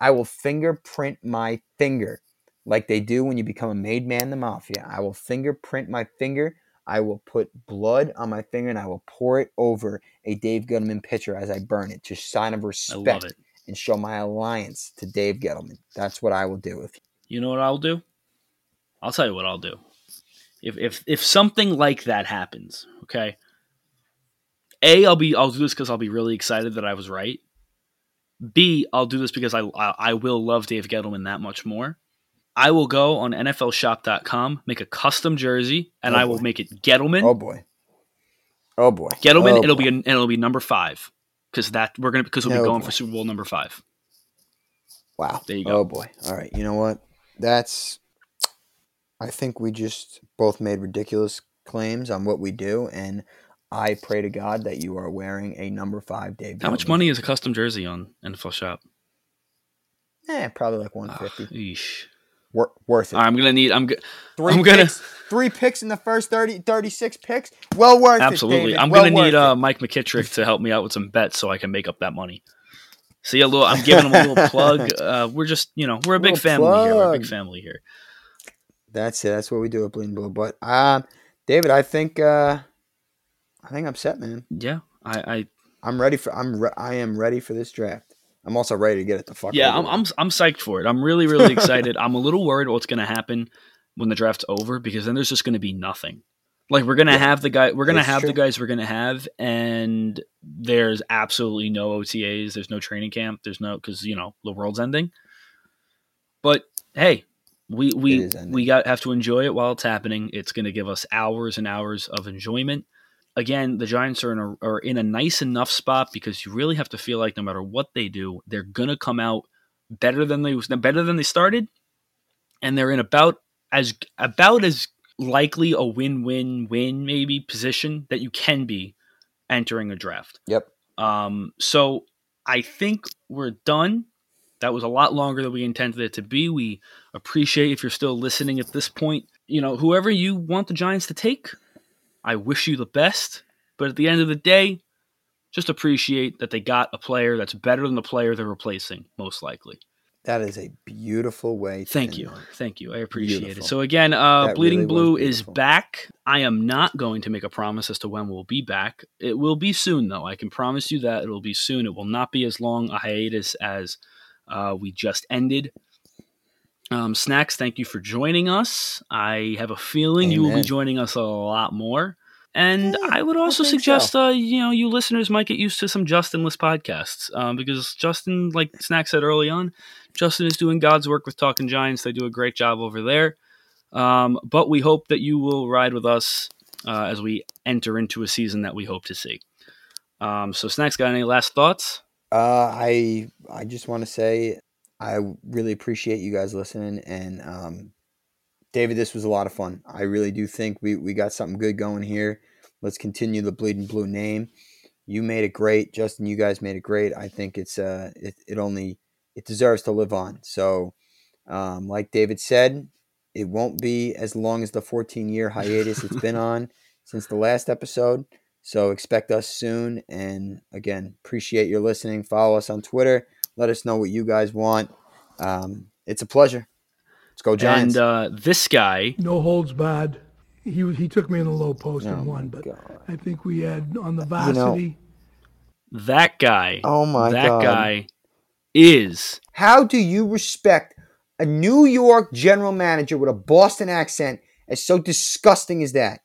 I will fingerprint my finger like they do when you become a made man in the mafia. I will fingerprint my finger. I will put blood on my finger and I will pour it over a Dave Gettleman pitcher as I burn it, just sign of respect and show my alliance to Dave Gettleman. That's what I will do. If you know what I'll do, I'll tell you what I'll do. If if if something like that happens, okay. A, I'll be I'll do this because I'll be really excited that I was right. B, I'll do this because I, I, I will love Dave Gettleman that much more. I will go on NFLShop.com, make a custom jersey, and oh I will make it Gettleman. Oh boy. Oh boy. Gettleman. Oh it'll boy. be and it'll be number five. because that we're gonna because we'll be going boy. for Super Bowl number five. Wow. There you go. Oh boy. All right. You know what? That's. I think we just both made ridiculous claims on what we do, and I pray to God that you are wearing a number five Dave. How much money is a custom jersey on NFL Shop? Eh, probably like one fifty. Ah, fifty. Wor- worth it. I'm gonna need. I'm. Go- 3 I'm gonna- three picks in the first 30, 36 picks. Well worth it. Absolutely. I'm well gonna need uh. Mike McKittrick to help me out with some bets so I can make up that money. See a little. I'm giving him a little [LAUGHS] plug. Uh, we're just, you know, we're a big family here. We're a big family here. That's it. That's what we do at Bleeding Blue. But um, David, I think uh, I think I'm set, man. Yeah, I, I I'm ready for. I'm. Re- I am ready for this draft. I'm also ready to get it the fuck. yeah, I'm. I'm, I'm psyched for it. I'm really, really [LAUGHS] excited. I'm a little worried what's gonna happen when the draft's over because then there's just gonna be nothing. Like we're gonna Yeah, have the guy, we're gonna it's have the guys we're gonna have, and there's absolutely no OTAs. There's no training camp. There's no because you know the world's ending. But hey, we we we got have to enjoy it while it's happening. It's going to give us hours and hours of enjoyment. Again, the Giants are in a are in a nice enough spot because you really have to feel like no matter what they do, they're going to come out better than they better than they started, and they're in about as about as likely a win win win maybe position that you can be entering a draft. Yep. Um, so I think we're done. That was a lot longer than we intended it to be. We appreciate if you're still listening at this point. You know, whoever you want the Giants to take, I wish you the best. But at the end of the day, just appreciate that they got a player that's better than the player they're replacing, most likely. That is a beautiful way. To Thank you. that. Thank you. I appreciate Beautiful. it. So again, uh, Bleeding really Blue is back. I am not going to make a promise as to when we'll be back. It will be soon, though. I can promise you that it will be soon. It will not be as long a hiatus as uh, we just ended. Um, Snacks, thank you for joining us. I have a feeling you will be joining us a lot more. And Yeah, I would also think suggest, so. uh, you know, you listeners might get used to some Justinless podcasts um, because Justin, like Snack said early on, Justin is doing God's work with Talking Giants. They do a great job over there. Um, but we hope that you will ride with us uh, as we enter into a season that we hope to see. Um, so, Snacks, got any last thoughts? Uh, I I just want to say I really appreciate you guys listening, and um, David, this was a lot of fun. I really do think we we got something good going here. Let's continue the bleeding blue name. You made it great, Justin. You guys made it great. I think it's uh it, it only it deserves to live on. So, um, like David said, it won't be as long as the 14 year hiatus it's been [LAUGHS] on since the last episode. So expect us soon. And again, appreciate your listening. Follow us on Twitter. Let us know what you guys want. Um, it's a pleasure. Let's go Giants. And uh, this guy, no holds barred. He he took me in the low post Oh and won, but God. I think we had on the know- varsity. that guy, oh my that god! guy is How do you respect a New York general manager with a Boston accent as so disgusting as that?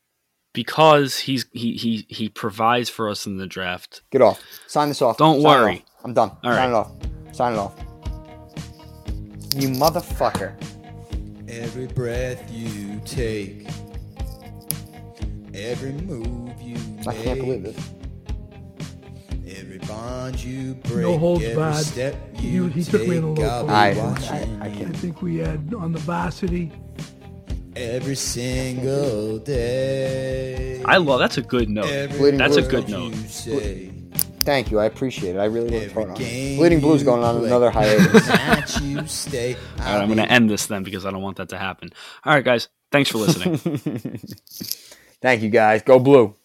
because he's he he he provides for us in the draft. Get off. Sign this off. Don't Sign worry. off. I'm done. All Sign right. it off. Sign it off. You motherfucker. Every breath you take, every move you make, I can't believe this. every bond you break, No holds every barred. step He- you he took me in a take, low I'll be. I- watching I- I you can't. I think we had on the varsity. every single day. I love that's a good note. Every Bleeding That's a Blue. good word note. say, Thank you. I appreciate it. I really worked every hard on it. Bleeding Blues going on play, another hiatus. that you stay. [LAUGHS] All right, I'm going to end this then because I don't want that to happen. All right, guys, thanks for listening. [LAUGHS] Thank you guys. Go blue.